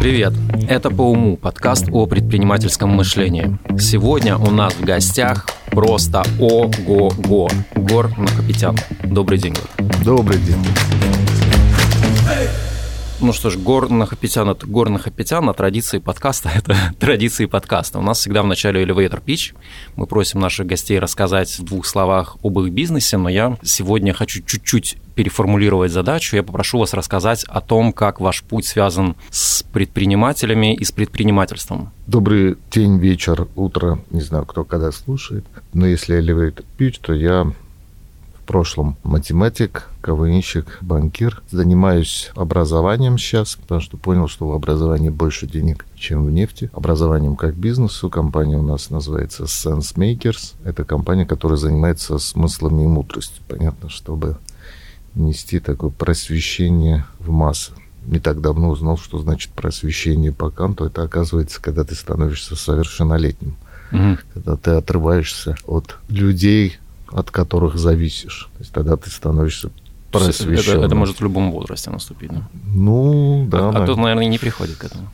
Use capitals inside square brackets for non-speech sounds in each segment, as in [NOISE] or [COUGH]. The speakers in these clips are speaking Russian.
Привет! Это «По уму» подкаст о предпринимательском мышлении. Сегодня у нас в гостях просто ого-го Гор Накопетян. Добрый день, Гор. Добрый день. Ну что ж, Гор Нахапетян – это Гор Нахапетян, а традиции подкаста [LAUGHS] – это традиции подкаста. У нас всегда в начале elevator pitch. Мы просим наших гостей рассказать в двух словах об их бизнесе, но я сегодня хочу чуть-чуть переформулировать задачу. Я попрошу вас рассказать о том, как ваш путь связан с предпринимателями и с предпринимательством. Добрый день, вечер, утро. Не знаю, кто когда слушает. Но если elevator pitch, то я прошлом математик, КВНщик, банкир. Занимаюсь образованием сейчас, потому что понял, что в образовании больше денег, чем в нефти. Образованием как бизнесу. Компания у нас называется Sense Makers. Это компания, которая занимается смыслами и мудростью. Понятно, чтобы нести такое просвещение в массы не так давно узнал, что значит просвещение по канту. Это оказывается, когда ты становишься совершеннолетним. Угу. Когда ты отрываешься от людей, от которых зависишь. То есть тогда ты становишься просвещенным. Это, это может в любом возрасте наступить, да? Ну, да. А, а тут, наверное, не приходит к этому.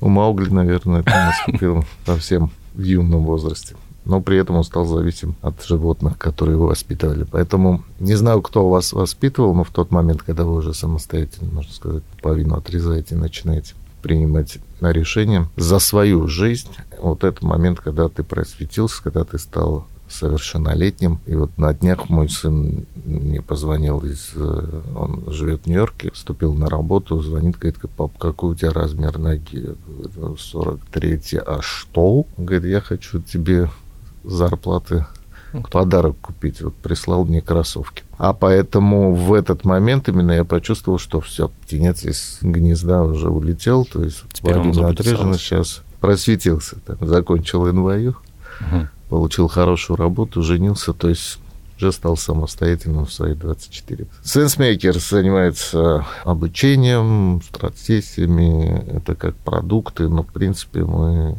У Маугли, наверное, это наступило [LAUGHS] совсем в юном возрасте. Но при этом он стал зависим от животных, которые его воспитывали. Поэтому не знаю, кто вас воспитывал, но в тот момент, когда вы уже самостоятельно, можно сказать, половину отрезаете и начинаете принимать решения за свою жизнь, вот этот момент, когда ты просветился, когда ты стал совершеннолетним. И вот на днях мой сын мне позвонил из... Э, он живет в Нью-Йорке, вступил на работу, звонит, говорит, пап, какой у тебя размер ноги? 43 а что? Он говорит, я хочу тебе зарплаты подарок купить. Вот прислал мне кроссовки. А поэтому в этот момент именно я почувствовал, что все, птенец из гнезда уже улетел, то есть Теперь он отрезан, сейчас просветился, там, закончил НВЮ. Угу получил хорошую работу, женился, то есть уже стал самостоятельным в свои 24. Сенсмейкер занимается обучением, стратегиями, это как продукты, но, в принципе, мы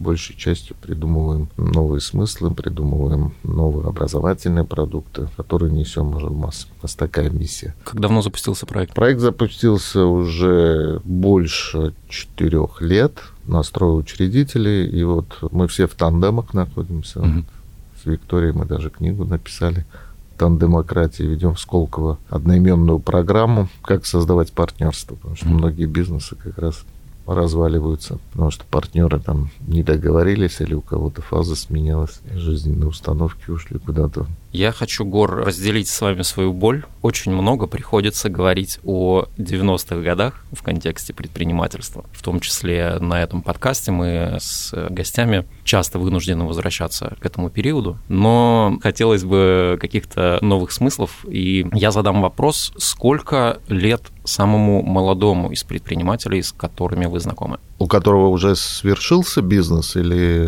большей частью придумываем новые смыслы, придумываем новые образовательные продукты, которые несем уже в массу. У нас такая миссия. Как давно запустился проект? Проект запустился уже больше четырех лет настрой учредителей, и вот мы все в тандемах находимся. Угу. С Викторией мы даже книгу написали тандемократии, ведем в Сколково одноименную программу, как создавать партнерство, потому что многие бизнесы как раз разваливаются, потому что партнеры там не договорились или у кого-то фаза сменялась, жизненные установки ушли куда-то я хочу, Гор, разделить с вами свою боль. Очень много приходится говорить о 90-х годах в контексте предпринимательства. В том числе на этом подкасте мы с гостями часто вынуждены возвращаться к этому периоду. Но хотелось бы каких-то новых смыслов. И я задам вопрос, сколько лет самому молодому из предпринимателей, с которыми вы знакомы? У которого уже свершился бизнес или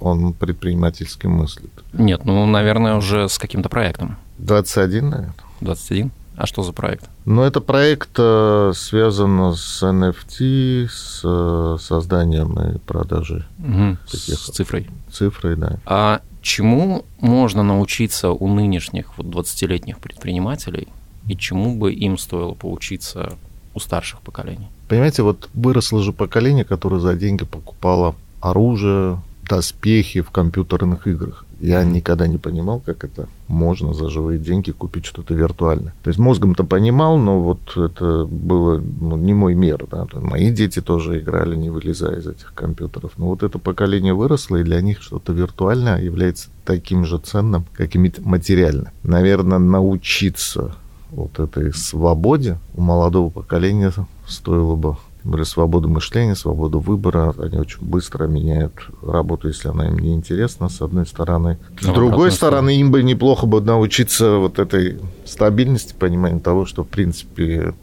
он предпринимательски мыслит? Нет, ну, наверное, уже с каким-то проектом. 21, наверное. 21? А что за проект? Ну, это проект э, связан с NFT, с э, созданием и продажей. Угу, таких с цифрой. Цифрой, да. А чему можно научиться у нынешних вот 20-летних предпринимателей, и чему бы им стоило поучиться у старших поколений? Понимаете, вот выросло же поколение, которое за деньги покупало оружие, доспехи в компьютерных играх. Я никогда не понимал, как это можно за живые деньги купить что-то виртуальное. То есть мозгом-то понимал, но вот это было ну, не мой мир. Да? Мои дети тоже играли, не вылезая из этих компьютеров. Но вот это поколение выросло, и для них что-то виртуальное является таким же ценным, как и материальное. Наверное, научиться вот этой свободе у молодого поколения стоило бы говорю, свободу мышления, свободу выбора. Они очень быстро меняют работу, если она им не интересна, с одной стороны. С ну, другой стороны, им бы неплохо бы научиться вот этой стабильности, пониманию того, что, в принципе,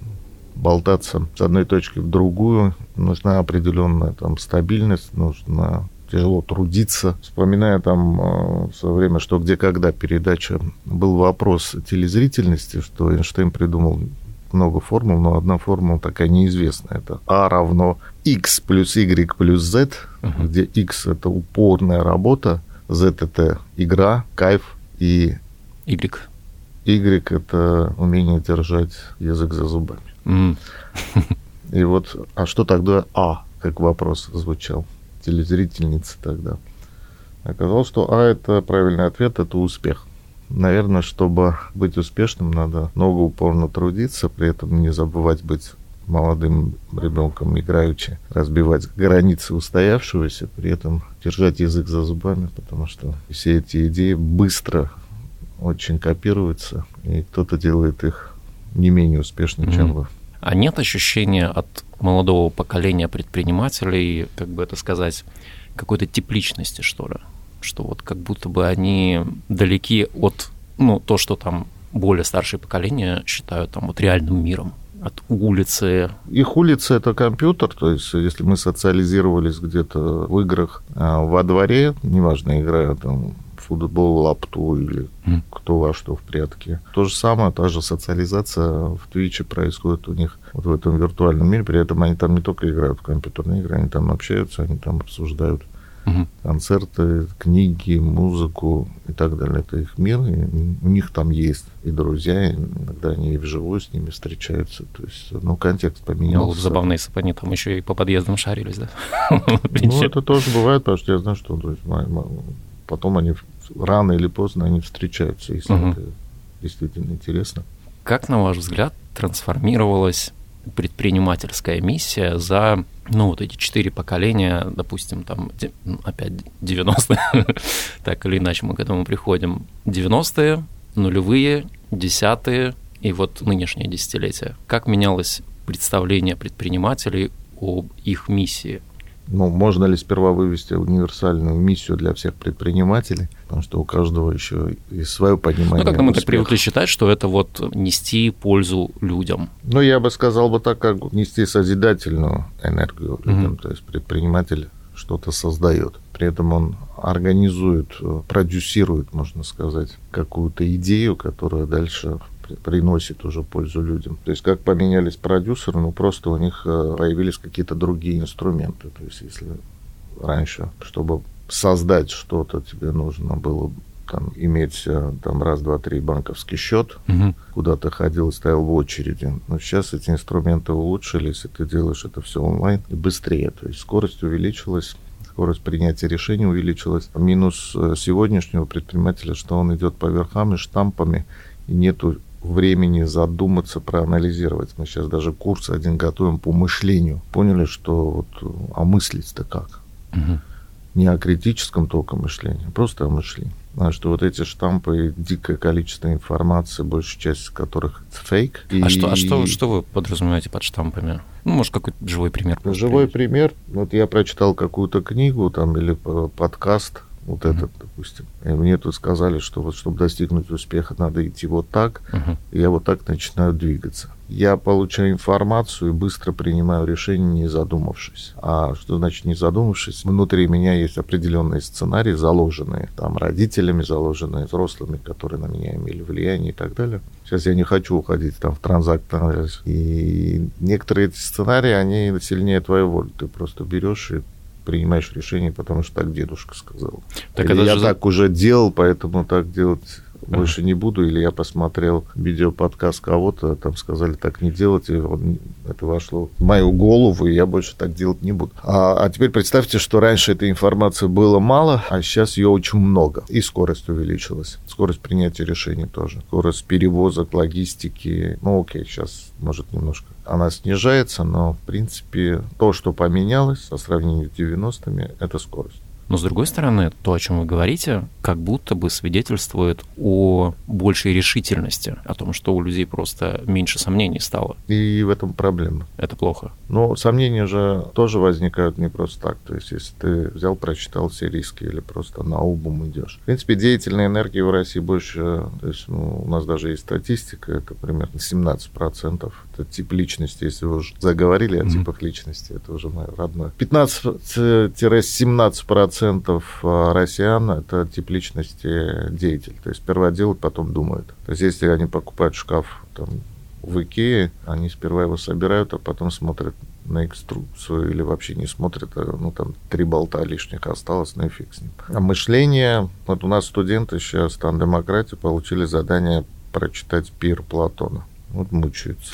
болтаться с одной точки в другую, нужна определенная там стабильность, нужно тяжело трудиться. Вспоминая там э, в свое время «Что, где, когда» передача, был вопрос телезрительности, что Эйнштейн придумал много формул, но одна формула такая неизвестная. Это А равно X плюс Y плюс Z, uh-huh. где X – это упорная работа, Z – это игра, кайф, и Y. Y – это умение держать язык за зубами. Mm. И вот, а что тогда А, как вопрос звучал, телезрительницы тогда. Оказалось, что А – это правильный ответ, это успех. Наверное, чтобы быть успешным, надо много упорно трудиться, при этом не забывать быть молодым ребенком играючи, разбивать границы устоявшегося, при этом держать язык за зубами, потому что все эти идеи быстро очень копируются, и кто-то делает их не менее успешно, mm-hmm. чем вы. А нет ощущения от молодого поколения предпринимателей, как бы это сказать, какой-то тепличности, что ли? Что вот как будто бы они далеки от, ну, то, что там более старшее поколение считают там вот реальным миром от улицы. Их улица это компьютер, то есть если мы социализировались где-то в играх а во дворе, неважно, играя там футбол, лапту или mm. кто во что в прятки. То же самое, та же социализация в Твиче происходит у них вот в этом виртуальном мире. При этом они там не только играют в компьютерные игры, они там общаются, они там обсуждают угу. концерты, книги, музыку и так далее. Это их мир, и у них там есть и друзья, и иногда они и вживую с ними встречаются. То есть, ну, контекст поменялся. Ну, забавно, если бы они там еще и по подъездам шарились, да? [LAUGHS] Ну, это тоже бывает, потому что я знаю, что потом они рано или поздно они встречаются, если угу. это действительно интересно. Как, на ваш взгляд, трансформировалась предпринимательская миссия за, ну, вот эти четыре поколения, допустим, там, ну, опять 90-е, [LAUGHS] так или иначе мы к этому приходим, 90-е, нулевые, десятые и вот нынешнее десятилетие. Как менялось представление предпринимателей об их миссии? Ну, можно ли сперва вывести универсальную миссию для всех предпринимателей, потому что у каждого еще есть свое понимание. Ну, как мы так привыкли считать, что это вот нести пользу людям. Ну, я бы сказал бы так, как нести созидательную энергию людям, mm-hmm. то есть предприниматель что-то создает. При этом он организует, продюсирует, можно сказать, какую-то идею, которая дальше приносит уже пользу людям. То есть как поменялись продюсеры, ну просто у них э, появились какие-то другие инструменты. То есть если раньше, чтобы создать что-то, тебе нужно было там, иметь э, там раз, два, три банковский счет, угу. куда ты ходил и стоял в очереди. Но сейчас эти инструменты улучшились, и ты делаешь это все онлайн и быстрее. То есть скорость увеличилась, скорость принятия решений увеличилась. Минус э, сегодняшнего предпринимателя, что он идет по верхам и штампами, и нету времени задуматься, проанализировать. Мы сейчас даже курс один готовим по мышлению. Поняли, что вот, а мыслить-то как? Угу. Не о критическом только мышлении, просто о мышлении. А что вот эти штампы, дикое количество информации, большая часть из которых фейк. И... А, что, а что, что вы подразумеваете под штампами? Ну, может, какой-то живой пример? Живой пример. Вот я прочитал какую-то книгу там или подкаст вот uh-huh. этот, допустим. И мне тут сказали, что вот чтобы достигнуть успеха, надо идти вот так, uh-huh. и я вот так начинаю двигаться. Я получаю информацию и быстро принимаю решение, не задумавшись. А что значит не задумавшись? Внутри меня есть определенные сценарии, заложенные там родителями, заложенные взрослыми, которые на меня имели влияние и так далее. Сейчас я не хочу уходить там в транзакт И некоторые эти сценарии, они сильнее твоей воли. Ты просто берешь и принимаешь решение, потому что так дедушка сказал. Так Или я же... так уже делал, поэтому так делать больше не буду, или я посмотрел видеоподкаст кого-то, там сказали так не делать, и он, это вошло в мою голову, и я больше так делать не буду. А, а теперь представьте, что раньше этой информации было мало, а сейчас ее очень много, и скорость увеличилась. Скорость принятия решений тоже. Скорость перевозок, логистики. Ну, окей, сейчас, может, немножко она снижается, но, в принципе, то, что поменялось по сравнению с 90-ми, это скорость. Но с другой стороны, то, о чем вы говорите, как будто бы свидетельствует о большей решительности, о том, что у людей просто меньше сомнений стало. И в этом проблема. Это плохо. Но сомнения же тоже возникают не просто так. То есть, если ты взял, прочитал все риски или просто на обум идешь. В принципе, деятельной энергии в России больше, то есть ну, у нас даже есть статистика, это примерно 17%. Это тип личности, если вы уже заговорили mm-hmm. о типах личности, это уже мое родное. 15-17% процентов а, россиян это тип личности деятель. То есть сперва делают, потом думают. То есть если они покупают шкаф там, в Икее, они сперва его собирают, а потом смотрят на инструкцию или вообще не смотрят, а, ну там три болта лишних осталось, ну и фиг с ним. А мышление, вот у нас студенты сейчас там демократии получили задание прочитать пир Платона. Вот мучаются.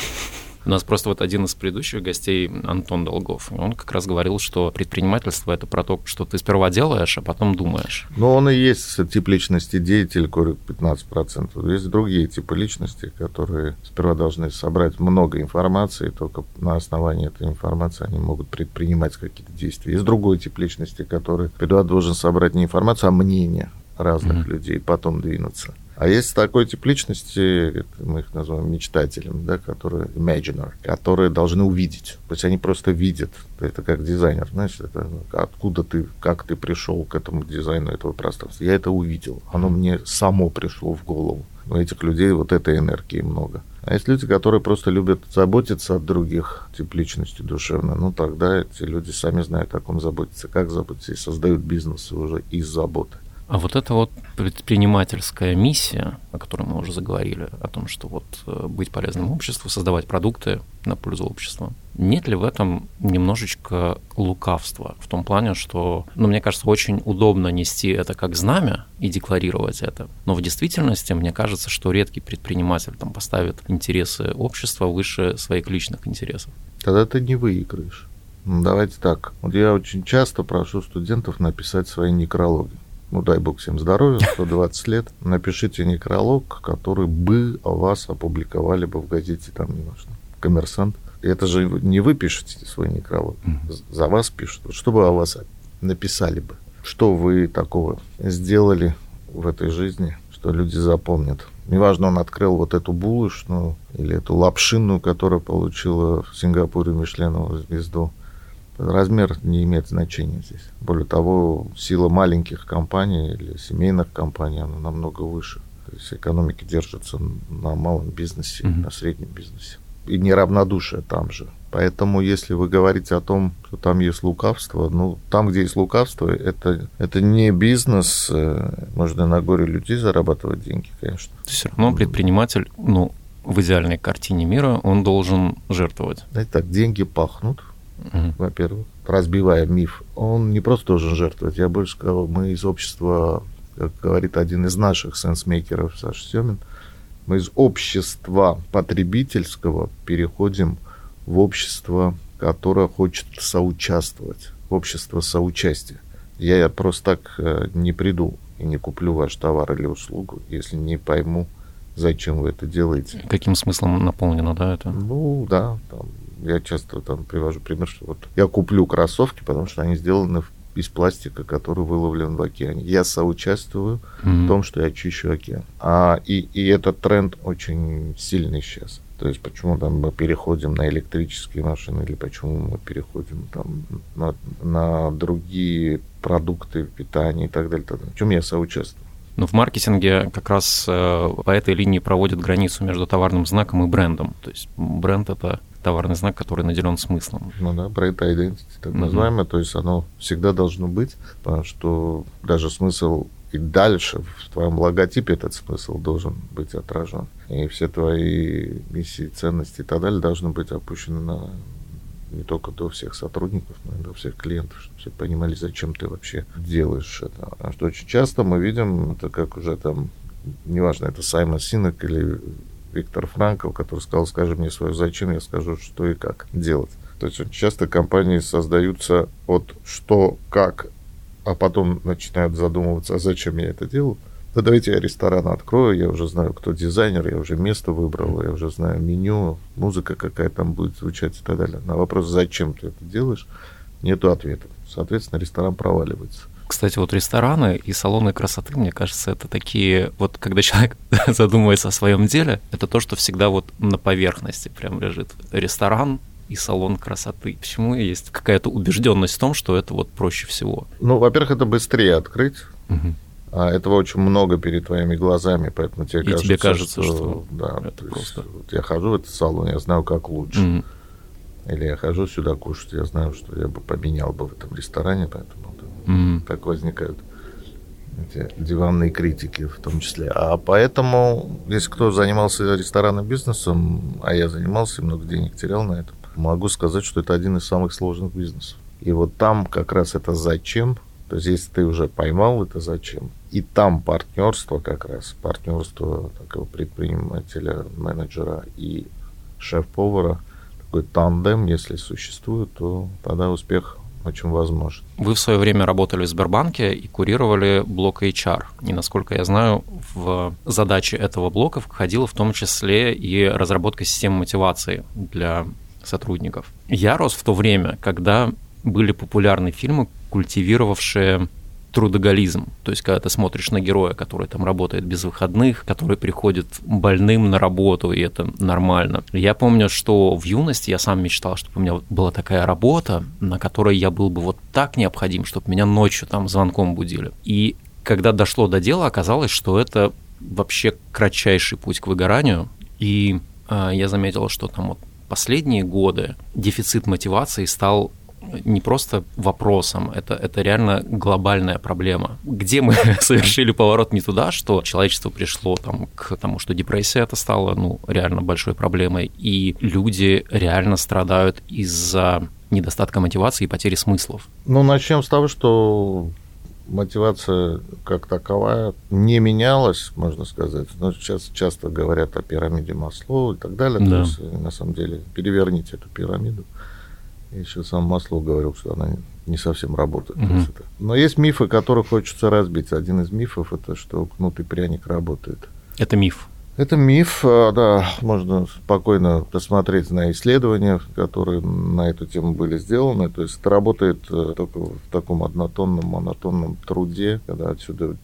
У нас просто вот один из предыдущих гостей, Антон Долгов, он как раз говорил, что предпринимательство — это про то, что ты сперва делаешь, а потом думаешь. Ну, он и есть тип личности деятель, говорю, 15%. Есть другие типы личности, которые сперва должны собрать много информации, и только на основании этой информации они могут предпринимать какие-то действия. Есть другой тип личности, который сперва должен собрать не информацию, а мнение разных mm-hmm. людей, потом двинуться. А есть такой тип личности, мы их называем мечтателями, да, которые imaginer, которые должны увидеть. То есть они просто видят. Это как дизайнер, знаешь, это откуда ты, как ты пришел к этому дизайну этого пространства. Я это увидел. Оно мне само пришло в голову. У этих людей вот этой энергии много. А есть люди, которые просто любят заботиться от других, тип личности душевно. Ну, тогда эти люди сами знают, о ком заботиться, как заботиться, и создают бизнесы уже из заботы. А вот эта вот предпринимательская миссия, о которой мы уже заговорили, о том, что вот э, быть полезным обществу, создавать продукты на пользу общества, нет ли в этом немножечко лукавства? В том плане, что, ну, мне кажется, очень удобно нести это как знамя и декларировать это. Но в действительности, мне кажется, что редкий предприниматель там поставит интересы общества выше своих личных интересов. Тогда ты не выиграешь. Ну, давайте так. Вот я очень часто прошу студентов написать свои некрологи ну дай бог всем здоровья, 120 лет, напишите некролог, который бы о вас опубликовали бы в газете, там, не важно, «Коммерсант». И это же не вы пишете свой некролог, за вас пишут. Что бы о вас написали бы? Что вы такого сделали в этой жизни, что люди запомнят? Неважно, он открыл вот эту булочную или эту лапшинную, которая получила в Сингапуре Мишленову звезду, размер не имеет значения здесь. Более того, сила маленьких компаний или семейных компаний, она намного выше. То есть экономика держится на малом бизнесе, mm-hmm. на среднем бизнесе. И неравнодушие там же. Поэтому, если вы говорите о том, что там есть лукавство, ну, там, где есть лукавство, это, это не бизнес. Э, можно на горе людей зарабатывать деньги, конечно. Все равно предприниматель, ну, в идеальной картине мира он должен жертвовать. Знаете так, деньги пахнут, угу. во-первых, разбивая миф. Он не просто должен жертвовать, я больше сказал, мы из общества, как говорит один из наших сенсмейкеров, Саша Семин, мы из общества потребительского переходим в общество, которое хочет соучаствовать, в общество соучастия. Я просто так э, не приду и не куплю ваш товар или услугу, если не пойму, зачем вы это делаете. Каким смыслом наполнено, да, это? Ну, да, там, я часто там привожу пример, что вот я куплю кроссовки, потому что они сделаны из пластика, который выловлен в океане. Я соучаствую mm-hmm. в том, что я чищу океан. А, и, и этот тренд очень сильный сейчас. То есть почему там мы переходим на электрические машины или почему мы переходим там на, на другие продукты питания и так далее. Так далее. В чем я соучаствую? Но в маркетинге как раз э, по этой линии проводят границу между товарным знаком и брендом. То есть бренд это товарный знак, который наделен смыслом. Ну да, бренд identity, так mm-hmm. называемое, то есть оно всегда должно быть, потому что даже смысл и дальше в твоем логотипе этот смысл должен быть отражен. И все твои миссии, ценности и так далее должны быть опущены на не только до всех сотрудников, но и до всех клиентов, чтобы все понимали, зачем ты вообще делаешь это. А что очень часто мы видим, это как уже там, неважно, это Саймон Синок или Виктор Франкл, который сказал, скажи мне свое зачем, я скажу, что и как делать. То есть очень часто компании создаются от что, как, а потом начинают задумываться, а зачем я это делаю. Да давайте я ресторан открою, я уже знаю, кто дизайнер, я уже место выбрал, я уже знаю меню, музыка какая там будет звучать и так далее. На вопрос, зачем ты это делаешь, нету ответа. Соответственно, ресторан проваливается. Кстати, вот рестораны и салоны красоты, мне кажется, это такие, вот когда человек [LAUGHS] задумывается о своем деле, это то, что всегда вот на поверхности прям лежит. Ресторан и салон красоты. Почему есть какая-то убежденность в том, что это вот проще всего? Ну, во-первых, это быстрее открыть. Угу. А этого очень много перед твоими глазами, поэтому тебе и кажется, тебе кажется, что, что да, это просто. Есть, вот я хожу в этот салон, я знаю, как лучше. Mm. Или я хожу сюда кушать, я знаю, что я бы поменял бы в этом ресторане, поэтому mm. так возникают эти диванные критики в том числе. А поэтому, если кто занимался ресторанным бизнесом, а я занимался, много денег терял на этом, могу сказать, что это один из самых сложных бизнесов. И вот там как раз это зачем, То есть, если ты уже поймал это, зачем? И там партнерство как раз, партнерство такого предпринимателя, менеджера и шеф-повара, такой тандем, если существует, то тогда успех очень возможен. Вы в свое время работали в Сбербанке и курировали блок HR. И, насколько я знаю, в задачи этого блока входила в том числе и разработка системы мотивации для сотрудников. Я рос в то время, когда были популярны фильмы, культивировавшие трудоголизм. То есть, когда ты смотришь на героя, который там работает без выходных, который приходит больным на работу, и это нормально. Я помню, что в юности я сам мечтал, чтобы у меня была такая работа, на которой я был бы вот так необходим, чтобы меня ночью там звонком будили. И когда дошло до дела, оказалось, что это вообще кратчайший путь к выгоранию. И э, я заметил, что там вот последние годы дефицит мотивации стал не просто вопросом, это, это реально глобальная проблема. Где мы [LAUGHS] совершили поворот не туда, что человечество пришло там, к тому, что депрессия это стала ну, реально большой проблемой, и люди реально страдают из-за недостатка мотивации и потери смыслов. Ну, начнем с того, что мотивация как таковая не менялась, можно сказать. Но сейчас часто говорят о пирамиде Маслоу и так далее. Да. То есть, на самом деле, переверните эту пирамиду. Еще сам Маслов говорил, что она не совсем работает. Угу. Это... Но есть мифы, которые хочется разбить. Один из мифов это, что кнутый пряник работает. Это миф. Это миф, а, да, можно спокойно посмотреть на исследования, которые на эту тему были сделаны. То есть это работает э, только в таком однотонном, монотонном труде, когда отсюда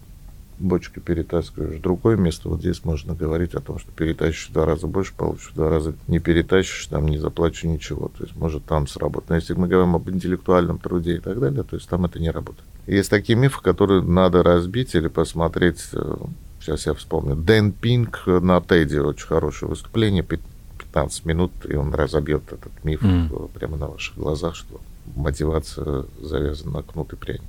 бочку перетаскиваешь в другое место, вот здесь можно говорить о том, что перетащишь в два раза больше, получишь в два раза не перетащишь, там не заплачу ничего. То есть может там сработать. Но если мы говорим об интеллектуальном труде и так далее, то есть там это не работает. Есть такие мифы, которые надо разбить или посмотреть. Э, сейчас я вспомню. Дэн Пинк на Теди очень хорошее выступление, 15 минут, и он разобьет этот миф mm. прямо на ваших глазах, что мотивация завязана на кнут и пряник.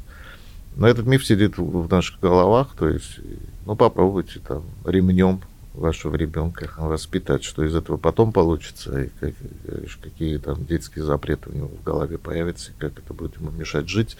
Но этот миф сидит в наших головах, то есть, ну, попробуйте там ремнем вашего ребенка воспитать, что из этого потом получится, и как, какие там детские запреты у него в голове появятся, и как это будет ему мешать жить.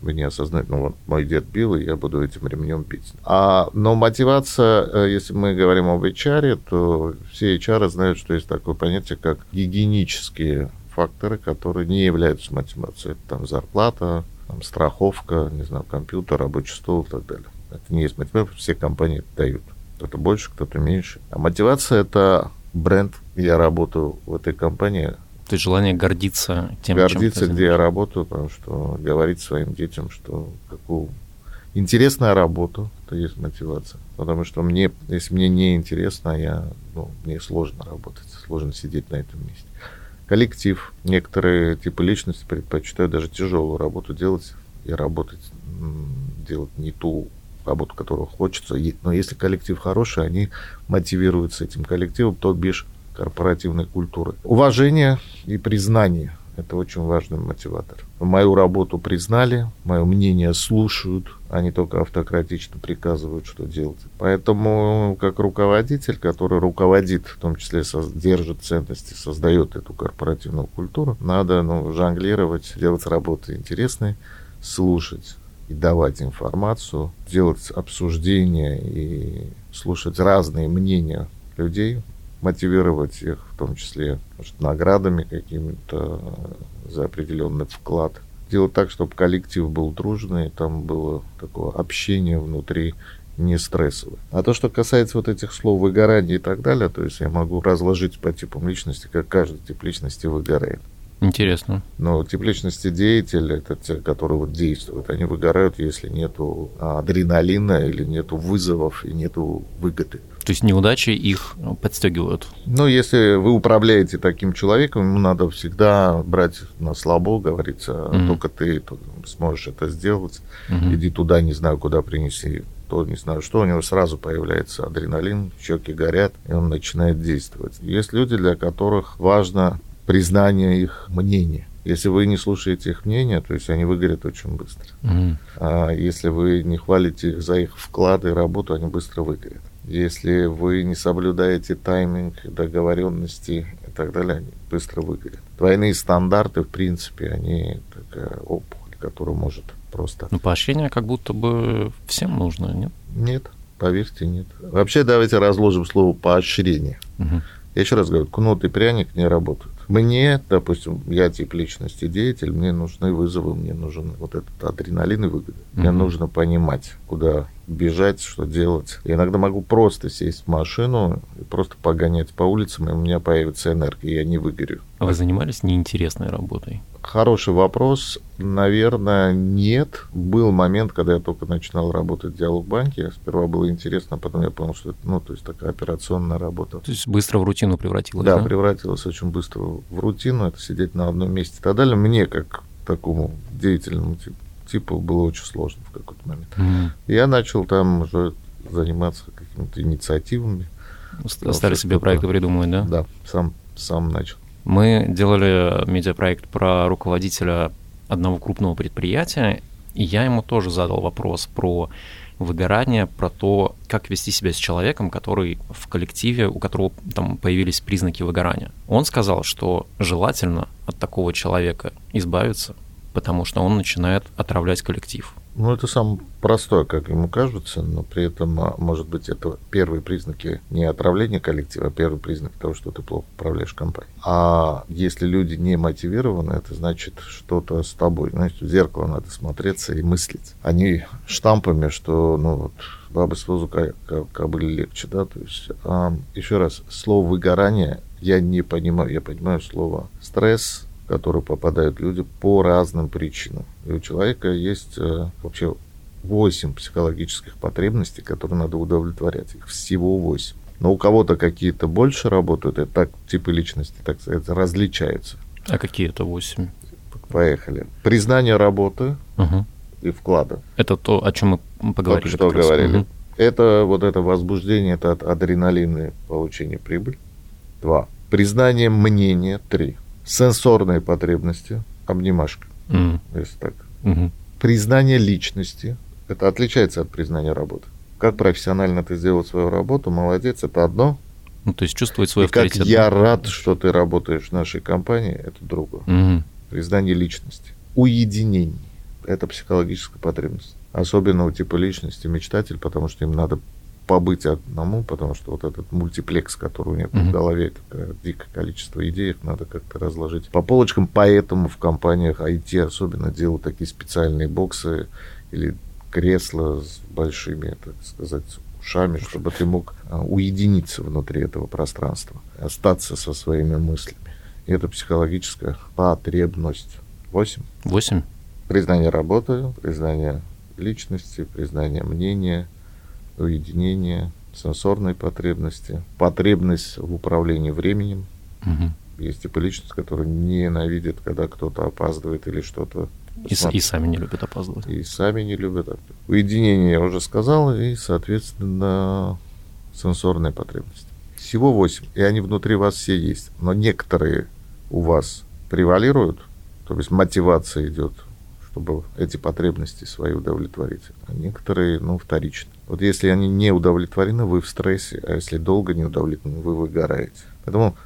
Вы не осознаете, ну вот мой дед бил, и я буду этим ремнем бить. А, но мотивация, э, если мы говорим об HR, то все HR знают, что есть такое понятие, как гигиенические факторы, которые не являются мотивацией. Это там зарплата, там, страховка, не знаю, компьютер, рабочий стол и так далее. Это не есть мотивация, все компании это дают. Кто-то больше, кто-то меньше. А мотивация – это бренд. Я работаю в этой компании. То есть желание гордиться тем, Гордиться, чем где я работаю, потому что говорить своим детям, что какую интересная работа, это есть мотивация. Потому что мне, если мне не интересно, я, ну, мне сложно работать, сложно сидеть на этом месте коллектив. Некоторые типы личности предпочитают даже тяжелую работу делать и работать, делать не ту работу, которую хочется. Но если коллектив хороший, они мотивируются этим коллективом, то бишь корпоративной культуры. Уважение и признание – это очень важный мотиватор. Мою работу признали, мое мнение слушают, они только автократично приказывают, что делать. Поэтому, как руководитель, который руководит, в том числе держит ценности, создает эту корпоративную культуру, надо ну, жонглировать, делать работу интересной, слушать и давать информацию, делать обсуждения и слушать разные мнения людей, мотивировать их, в том числе может, наградами какими-то за определенный вклад. Делать так, чтобы коллектив был дружный, там было такое общение внутри не стрессовое. А то, что касается вот этих слов выгорания и так далее, то есть я могу разложить по типам личности, как каждый тип личности выгорает. Интересно. Но тип личности деятеля, это те, которые вот действуют, они выгорают, если нету адреналина или нету вызовов и нету выгоды. То есть неудачи их подстегивают. Ну, если вы управляете таким человеком, ему надо всегда брать на слабо, говорится, mm-hmm. только ты сможешь это сделать. Mm-hmm. Иди туда, не знаю, куда принеси то не знаю что, у него сразу появляется адреналин, щеки горят, и он начинает действовать. Есть люди, для которых важно признание их мнения. Если вы не слушаете их мнения, то есть они выгорят очень быстро. Mm-hmm. А если вы не хвалите их за их вклады и работу, они быстро выгорят. Если вы не соблюдаете тайминг, договоренности и так далее, они быстро выгорят. Двойные стандарты, в принципе, они такая опухоль, который может просто... Ну, поощрение как будто бы всем нужно, нет? Нет, поверьте, нет. Вообще, давайте разложим слово «поощрение». Угу. Я еще раз говорю, кнут и пряник не работают. Мне, допустим, я тип личности деятель, мне нужны вызовы, мне нужен вот этот адреналин и выгода. Mm-hmm. Мне нужно понимать, куда бежать, что делать. Я иногда могу просто сесть в машину и просто погонять по улицам, и у меня появится энергия, я не выгорю. А вы занимались неинтересной работой? Хороший вопрос. Наверное, нет. Был момент, когда я только начинал работать в Диалогбанке. Сперва было интересно, а потом я понял, что это, ну, то есть такая операционная работа. То есть быстро в рутину превратилось, да? Да, превратилось очень быстро в рутину. Это сидеть на одном месте и так далее. Мне, как такому деятельному типу, типу было очень сложно в какой-то момент. Mm. Я начал там уже заниматься какими-то инициативами. Стали себе проекты придумывать, да? Да, сам, сам начал. Мы делали медиапроект про руководителя одного крупного предприятия, и я ему тоже задал вопрос про выгорание, про то, как вести себя с человеком, который в коллективе, у которого там появились признаки выгорания. Он сказал, что желательно от такого человека избавиться, потому что он начинает отравлять коллектив. Ну, это самое простое, как ему кажется, но при этом, а, может быть, это первые признаки не отравления коллектива, а первый признак того, что ты плохо управляешь компанией. А если люди не мотивированы, это значит что-то с тобой. Значит, в зеркало надо смотреться и мыслить. Они штампами, что, ну, вот, бабы с возу кобыли легче, да, то есть, а, еще раз, слово выгорание я не понимаю, я понимаю слово стресс, в который попадают люди по разным причинам. И у человека есть э, вообще 8 психологических потребностей, которые надо удовлетворять. Их всего 8. Но у кого-то какие-то больше работают, это так, типы личности, так сказать, различаются. А какие это 8? Поехали. Признание работы угу. и вклада. Это то, о чем мы поговорили. Только что говорили. Угу. Это вот это возбуждение, это адреналин и получение прибыли. Два. Признание мнения. Три сенсорные потребности, обнимашка, mm. если так. Mm-hmm. Признание личности, это отличается от признания работы. Как профессионально ты сделал свою работу, молодец, это одно. Ну, то есть чувствовать свой И авторитет. как я рад, что ты работаешь в нашей компании, это другое. Mm-hmm. Признание личности. Уединение. Это психологическая потребность. Особенно у типа личности мечтатель, потому что им надо побыть одному, потому что вот этот мультиплекс, который у них mm-hmm. в голове, это дикое количество идей, их надо как-то разложить по полочкам. Поэтому в компаниях IT особенно делают такие специальные боксы или кресла с большими, так сказать, ушами, чтобы ты мог а, уединиться внутри этого пространства, остаться со своими мыслями. И это психологическая потребность. Восемь. Восемь. Признание работы, признание личности, признание мнения, уединение, сенсорные потребности, потребность в управлении временем. Угу. Есть типа личность, которая ненавидит, когда кто-то опаздывает или что-то. И, и сами не любят опаздывать. И сами не любят. Уединение я уже сказал, и, соответственно, сенсорные потребности. Всего восемь, и они внутри вас все есть. Но некоторые у вас превалируют, то есть мотивация идет чтобы эти потребности свои удовлетворить. А некоторые, ну, вторичны. Вот если они не удовлетворены, вы в стрессе, а если долго не удовлетворены, вы выгораете. Поэтому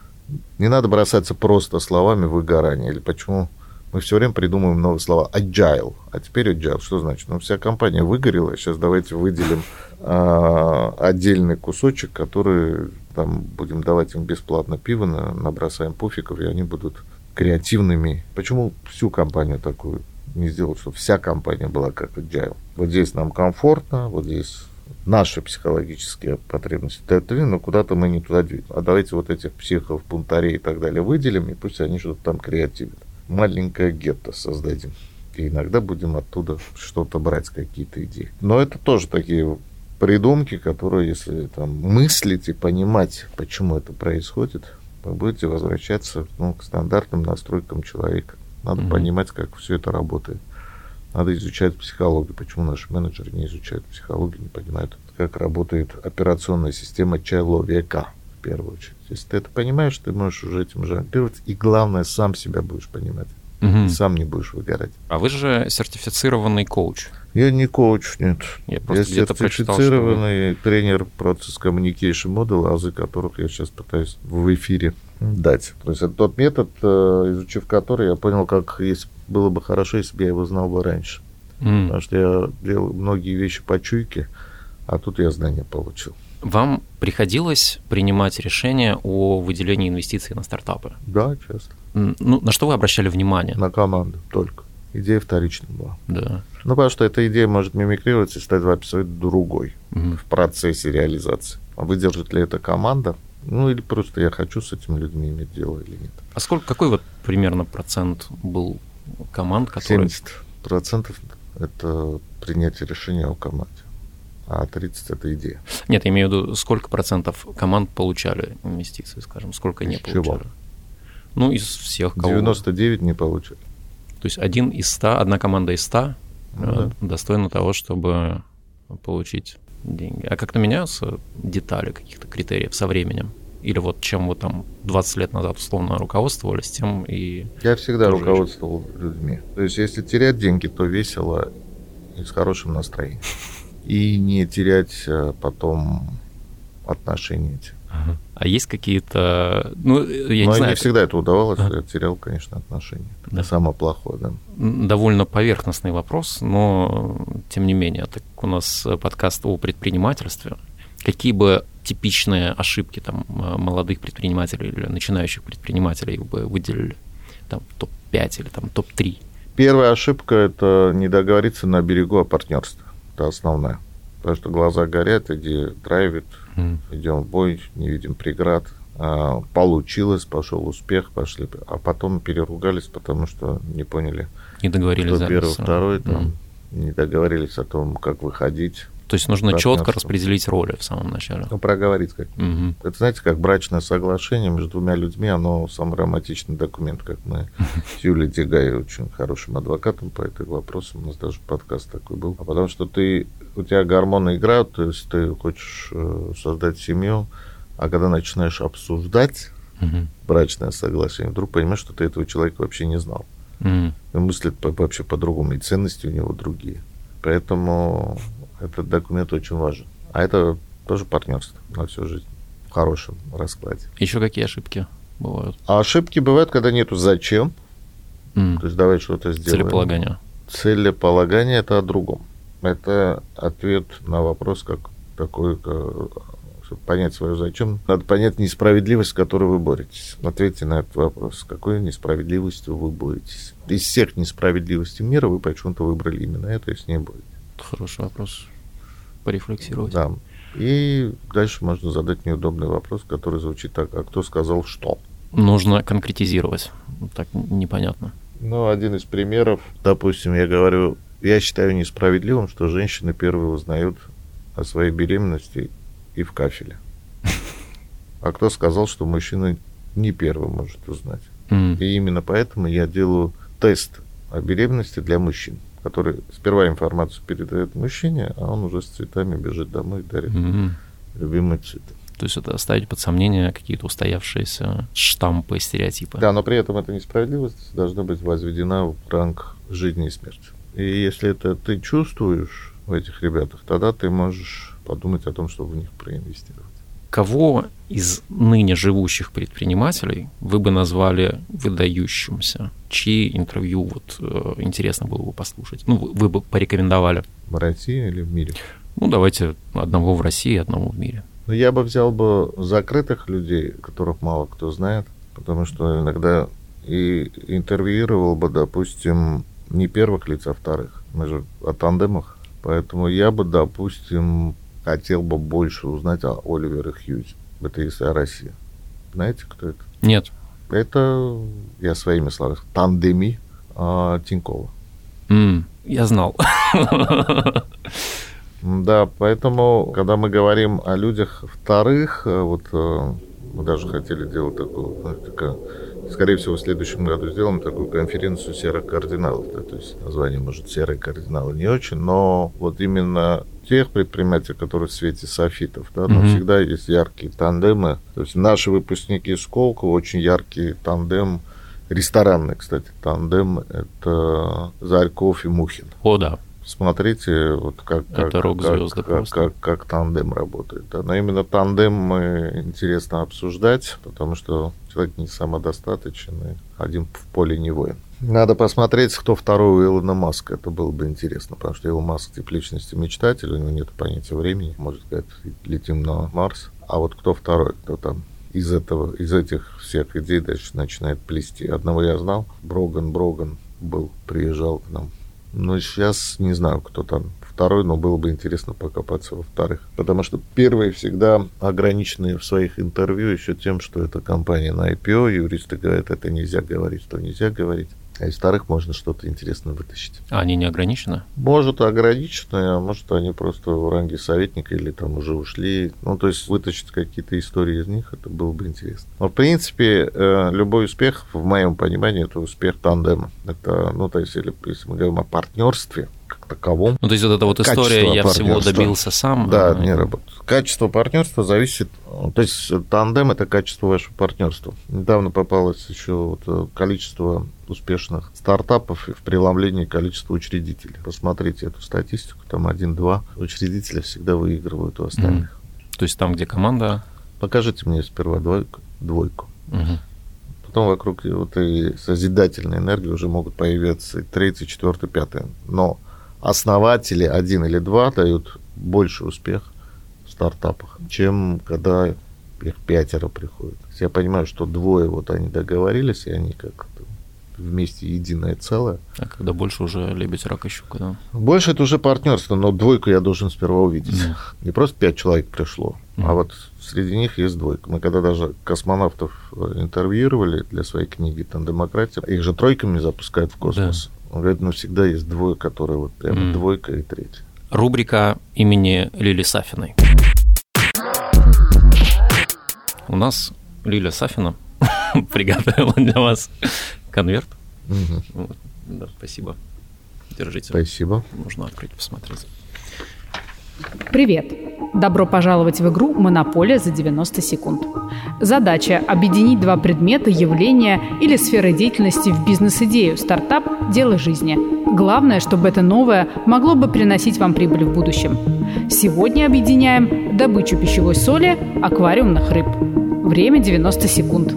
не надо бросаться просто словами выгорания. Или почему мы все время придумываем новые слова. Agile. А теперь agile. Что значит? Ну, вся компания выгорела. Сейчас давайте выделим а, отдельный кусочек, который там будем давать им бесплатно пиво, на, набросаем пуфиков, и они будут креативными. Почему всю компанию такую не сделать, чтобы вся компания была как agile. Вот здесь нам комфортно, вот здесь наши психологические потребности ТТ, но куда-то мы не туда двигаем. А давайте вот этих психов, бунтарей и так далее выделим, и пусть они что-то там креативят. Маленькое гетто создадим. И иногда будем оттуда что-то брать, какие-то идеи. Но это тоже такие придумки, которые, если там мыслить и понимать, почему это происходит, вы будете возвращаться ну, к стандартным настройкам человека. Надо mm понимать, как все это работает. Надо изучать психологию. Почему наши менеджеры не изучают психологию, не понимают, как работает операционная система человека, в первую очередь. Если ты это понимаешь, ты можешь уже этим же оперировать. И главное, сам себя будешь понимать. Угу. Сам не будешь выгорать. А вы же сертифицированный коуч. Я не коуч, нет. Я, я сертифицированный прочитал, тренер процесс communication model, азы которых я сейчас пытаюсь в эфире дать. То есть это тот метод, э, изучив который, я понял, как есть было бы хорошо, если бы я его знал бы раньше. Mm. Потому что я делал многие вещи по чуйке, а тут я знания получил. Вам приходилось принимать решение о выделении инвестиций на стартапы? Да, часто. Ну, на что вы обращали внимание? На команду только. Идея вторичная была. Да. Ну, потому что эта идея может мимикрироваться и стать вообще другой угу. в процессе реализации. А выдержит ли эта команда? Ну, или просто я хочу с этими людьми иметь дело или нет. А сколько, какой вот примерно процент был команд, которые... 70 процентов – это принятие решения о команде а 30 это идея. Нет, я имею в виду, сколько процентов команд получали инвестиции, скажем, сколько из не чего? получали? Ну, из всех кого. 99 не получали. То есть один из 100, одна команда из 100 ну, да. достойна того, чтобы получить деньги. А как-то меняются детали каких-то критериев со временем? Или вот чем вы там 20 лет назад условно руководствовались, тем и... Я всегда руководствовал людьми. То есть если терять деньги, то весело и с хорошим настроением [LAUGHS] и не терять э, потом отношения эти. А есть какие-то, ну, я Но не знаю. не всегда это удавалось, ага. я терял, конечно, отношения. Это да. самое плохое, да. Довольно поверхностный вопрос, но тем не менее, так у нас подкаст о предпринимательстве. Какие бы типичные ошибки там молодых предпринимателей или начинающих предпринимателей бы выделили? Там топ-5 или там топ-3? Первая ошибка – это не договориться на берегу о партнерстве это основное. Потому что глаза горят, иди драйвит, mm. идем в бой, не видим преград. А, получилось, пошел успех, пошли. А потом переругались, потому что не поняли, не договорились кто первый, второй, там, mm. не договорились о том, как выходить. То есть нужно четко распределить роли в самом начале. Ну, проговорить как. Угу. Это, знаете, как брачное соглашение между двумя людьми, оно самый романтичный документ, как мы с Юлей Дегай, очень хорошим адвокатом по этим вопросам, у нас даже подкаст такой был. А потому что ты, у тебя гормоны играют, то есть ты хочешь э, создать семью, а когда начинаешь обсуждать угу. брачное соглашение, вдруг понимаешь, что ты этого человека вообще не знал. Угу. И мыслит вообще по-другому, и ценности у него другие. Поэтому этот документ очень важен. А это тоже партнерство на всю жизнь в хорошем раскладе. Еще какие ошибки бывают? А ошибки бывают, когда нету зачем. Mm. То есть давай что-то сделаем. Целеполагание. Целеполагание это о другом. Это ответ на вопрос, как такой, чтобы понять свое зачем, надо понять несправедливость, с которой вы боретесь. Ответьте на этот вопрос. С какой несправедливостью вы боретесь? Из всех несправедливостей мира вы почему-то выбрали именно это и с ней будете. Хороший вопрос. Порефлексировать. Да. И дальше можно задать неудобный вопрос, который звучит так, а кто сказал что? Нужно конкретизировать. Так непонятно. Ну, один из примеров, допустим, я говорю, я считаю несправедливым, что женщины первые узнают о своей беременности и в кафеле. [LAUGHS] А кто сказал, что мужчина не первый может узнать? Mm. И именно поэтому я делаю тест о беременности для мужчин который сперва информацию передает мужчине, а он уже с цветами бежит домой и дарит угу. любимые цветы. То есть это ставить под сомнение какие-то устоявшиеся штампы, стереотипы. Да, но при этом эта несправедливость должна быть возведена в ранг жизни и смерти. И если это ты чувствуешь в этих ребятах, тогда ты можешь подумать о том, чтобы в них проинвестировать. Кого из ныне живущих предпринимателей вы бы назвали выдающимся? Чьи интервью вот э, интересно было бы послушать? Ну, вы бы порекомендовали. В России или в мире? Ну, давайте одного в России, одного в мире. Ну, я бы взял бы закрытых людей, которых мало кто знает, потому что иногда и интервьюировал бы, допустим, не первых лиц, а вторых. Мы же о тандемах. Поэтому я бы, допустим, хотел бы больше узнать о Оливере Хьюзе. Это если о России. Знаете, кто это? Нет. Это, я своими словами, тандеми а, Тинькова. Mm, я знал. Да, поэтому, когда мы говорим о людях вторых, э, вот э, мы даже хотели делать такую, такая, скорее всего, в следующем году сделаем такую конференцию серых кардиналов. Да, то есть название, может, серые кардиналы не очень, но вот именно тех предпринимателей, которые в свете софитов, да, но mm-hmm. всегда есть яркие тандемы. То есть наши выпускники Сколково очень яркий тандем, ресторанный, кстати, тандем, это Зарьков и Мухин. О, да. Смотрите, вот как, как, как, как, как, как, как тандем работает. Да. Но именно тандем интересно обсуждать, потому что человек не самодостаточен, и один в поле не воин. Надо посмотреть, кто второй у Илона Маска. Это было бы интересно, потому что Илон Маск тип личности мечтатель, у него нет понятия времени. Может сказать, летим на Марс. А вот кто второй, кто там из этого, из этих всех идей дальше начинает плести. Одного я знал, Броган, Броган был, приезжал к нам. Но сейчас не знаю, кто там второй, но было бы интересно покопаться во вторых. Потому что первые всегда ограничены в своих интервью еще тем, что это компания на IPO, юристы говорят, это нельзя говорить, что нельзя говорить. А из старых можно что-то интересное вытащить. А они не ограничены? Может, ограничены, а может, они просто в ранге советника или там уже ушли. Ну, то есть вытащить какие-то истории из них, это было бы интересно. Но, в принципе, э, любой успех, в моем понимании, это успех тандема. Это, ну, то есть, если, если мы говорим о партнерстве, как таковом. Ну, то есть вот эта вот история «я всего добился сам». Да, а... не работает. Качество партнерства зависит... То есть тандем – это качество вашего партнерства. Недавно попалось еще вот э, количество успешных стартапов в преломлении количества учредителей. Посмотрите эту статистику, там один-два учредителя всегда выигрывают у остальных. Mm. То есть там, где команда... Покажите мне сперва двойку. двойку. Угу. Потом вокруг вот этой созидательной энергии уже могут появиться третий, четвертый, пятый. Но основатели один или два дают больше успех в стартапах, чем когда их пятеро приходит. Я понимаю, что двое вот они договорились, и они как-то вместе единое целое. А когда больше уже лебедь, рак и щука, да? Больше это уже партнерство, но двойку я должен сперва увидеть. Mm. Не просто пять человек пришло, mm. а вот среди них есть двойка. Мы когда даже космонавтов э, интервьюировали для своей книги «Там демократия», их же тройками запускают в космос. Да. Он говорит, ну всегда есть двое, которые вот прямо mm. двойка и третья. Рубрика имени Лили Сафиной. У нас Лиля Сафина [LAUGHS] приготовила для вас конверт. Угу. Да, спасибо. Держите. Спасибо. Можно открыть, посмотреть. Привет! Добро пожаловать в игру «Монополия за 90 секунд». Задача – объединить два предмета, явления или сферы деятельности в бизнес-идею, стартап, дело жизни. Главное, чтобы это новое могло бы приносить вам прибыль в будущем. Сегодня объединяем добычу пищевой соли, аквариумных рыб. Время 90 секунд.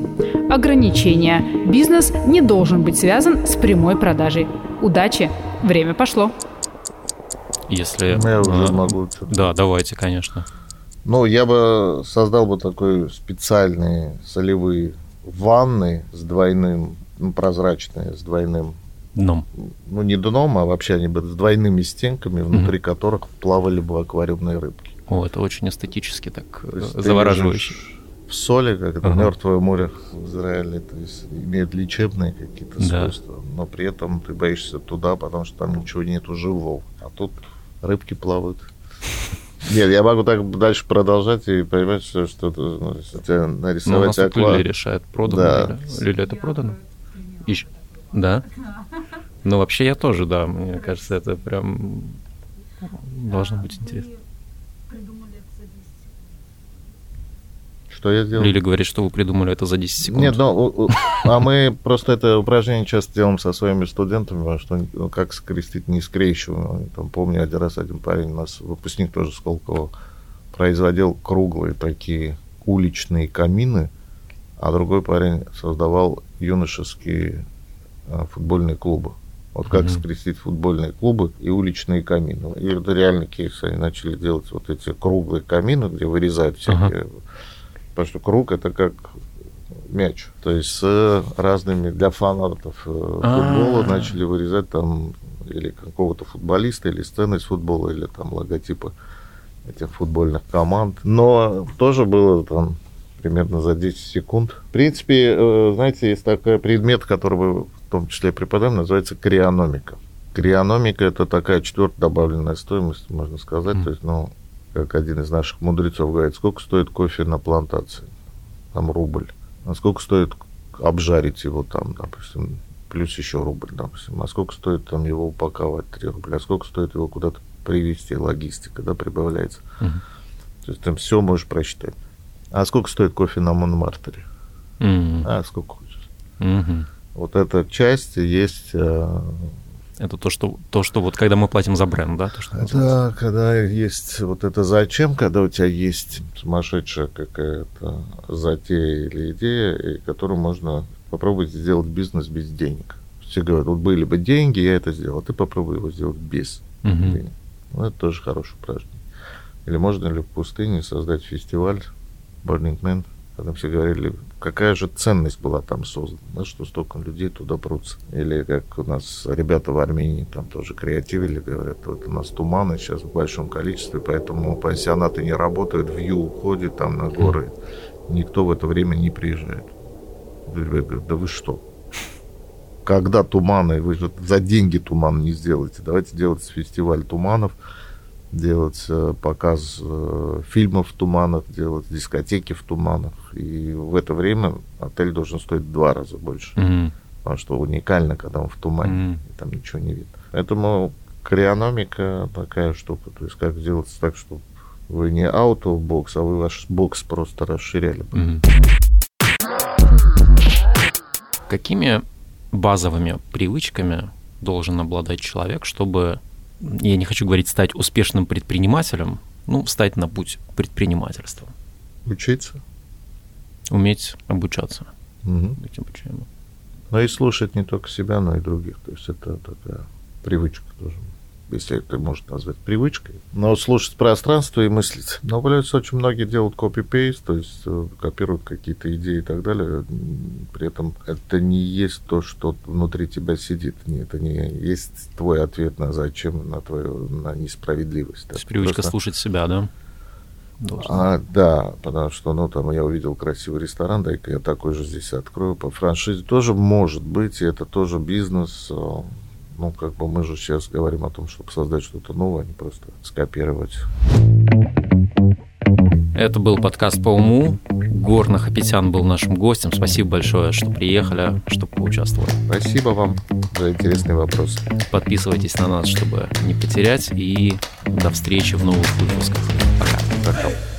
Ограничения. Бизнес не должен быть связан с прямой продажей. Удачи! Время пошло. Если... Ну, я уже могу. Да, давайте, конечно. Ну, я бы создал бы такой специальные солевые ванны с двойным, ну, прозрачные, с двойным дном. Ну, не дном, а вообще они бы с двойными стенками, внутри mm-hmm. которых плавали бы аквариумные рыбки. О, это очень эстетически так завораживающе. В соли, как это uh-huh. мертвое море в Израиле, то есть имеет лечебные какие-то да. свойства, но при этом ты боишься туда, потому что там ничего нету живого. А тут рыбки плавают. Нет, я могу так дальше продолжать и понимать, что что-то ну, если нарисовать ну, у нас аква... Лили решает, продано да. Лиля. Лиля, это продано? Ищ... Да? Ну, вообще я тоже, да. Мне кажется, это прям должно быть интересно. Что я сделал? Лили говорит, что вы придумали это за 10 секунд. Нет, ну, а мы просто это упражнение часто делаем со своими студентами, что ну, как скрестить не скрещиваем. Там, помню, один раз один парень, у нас выпускник тоже Сколково, производил круглые такие уличные камины, а другой парень создавал юношеские а, футбольные клубы. Вот как mm-hmm. скрестить футбольные клубы и уличные камины. И это реально кейс. Они начали делать вот эти круглые камины, где вырезают всякие uh-huh Потому что круг это как мяч. То есть с разными для фанатов э, футбола А-а-а. начали вырезать там или какого-то футболиста, или сцены из футбола, или там логотипы этих футбольных команд. Но тоже было там примерно за 10 секунд. В принципе, э, знаете, есть такой предмет, который мы в том числе преподаем, называется криономика. Криономика – это такая четвертая добавленная стоимость, можно сказать. Mm. То есть, ну, как один из наших мудрецов говорит, сколько стоит кофе на плантации? Там рубль. А сколько стоит обжарить его там, допустим, плюс еще рубль, допустим. А сколько стоит там его упаковать, 3 рубля? А сколько стоит его куда-то привезти, логистика, да, прибавляется. Угу. То есть там все можешь просчитать. А сколько стоит кофе на Монмартере? Угу. А сколько хочешь. Угу. Вот эта часть есть э, это то, что, то, что вот когда мы платим за бренд, да? То, что да, когда есть вот это зачем, когда у тебя есть сумасшедшая какая-то затея или идея, и которую можно попробовать сделать бизнес без денег. Все говорят, вот были бы деньги, я это сделал. А ты попробуй его сделать без Мгм. денег. Ну, это тоже хорошее упражнение. Или можно ли в пустыне создать фестиваль Burning Man, когда все говорили, какая же ценность была там создана, да, что столько людей туда прутся. Или как у нас ребята в Армении там тоже креативили, говорят, вот у нас туманы сейчас в большом количестве, поэтому пансионаты не работают, вью уходит там на горы, никто в это время не приезжает. Ребята говорят, да вы что? Когда туманы, вы же за деньги туман не сделаете, давайте делать фестиваль туманов, делать э, показ э, фильмов в туманах, делать дискотеки в туманах. И в это время отель должен стоить в два раза больше. Мгм. Потому что уникально, когда он в тумане, Мгм. и там ничего не видно. Поэтому криономика такая штука. То есть как сделать так, чтобы вы не out of box, а вы ваш бокс просто расширяли. бы. Мгм. Какими базовыми привычками должен обладать человек, чтобы, я не хочу говорить стать успешным предпринимателем, ну, встать на путь предпринимательства, Учиться. уметь обучаться, Мгм. быть обучаемым. Но и слушать не только себя, но и других. То есть это такая привычка тоже. Если это можно назвать привычкой. Но слушать пространство и мыслить. Но, плюс очень многие делают копи-пейст, то есть э, копируют какие-то идеи и так далее. При этом это не есть то, что внутри тебя сидит. Не, это не есть твой ответ на зачем, на твою на несправедливость. То есть привычка Просто- слушать себя, да? Должна. а, да, потому что, ну, там я увидел красивый ресторан, дай-ка я такой же здесь открою по франшизе. Тоже может быть, и это тоже бизнес. Ну, как бы мы же сейчас говорим о том, чтобы создать что-то новое, а не просто скопировать. Это был подкаст по уму. Горна Хапетян был нашим гостем. Спасибо большое, что приехали, что поучаствовали. Спасибо вам за интересный вопрос. Подписывайтесь на нас, чтобы не потерять. И до встречи в новых выпусках. Пока. Пока.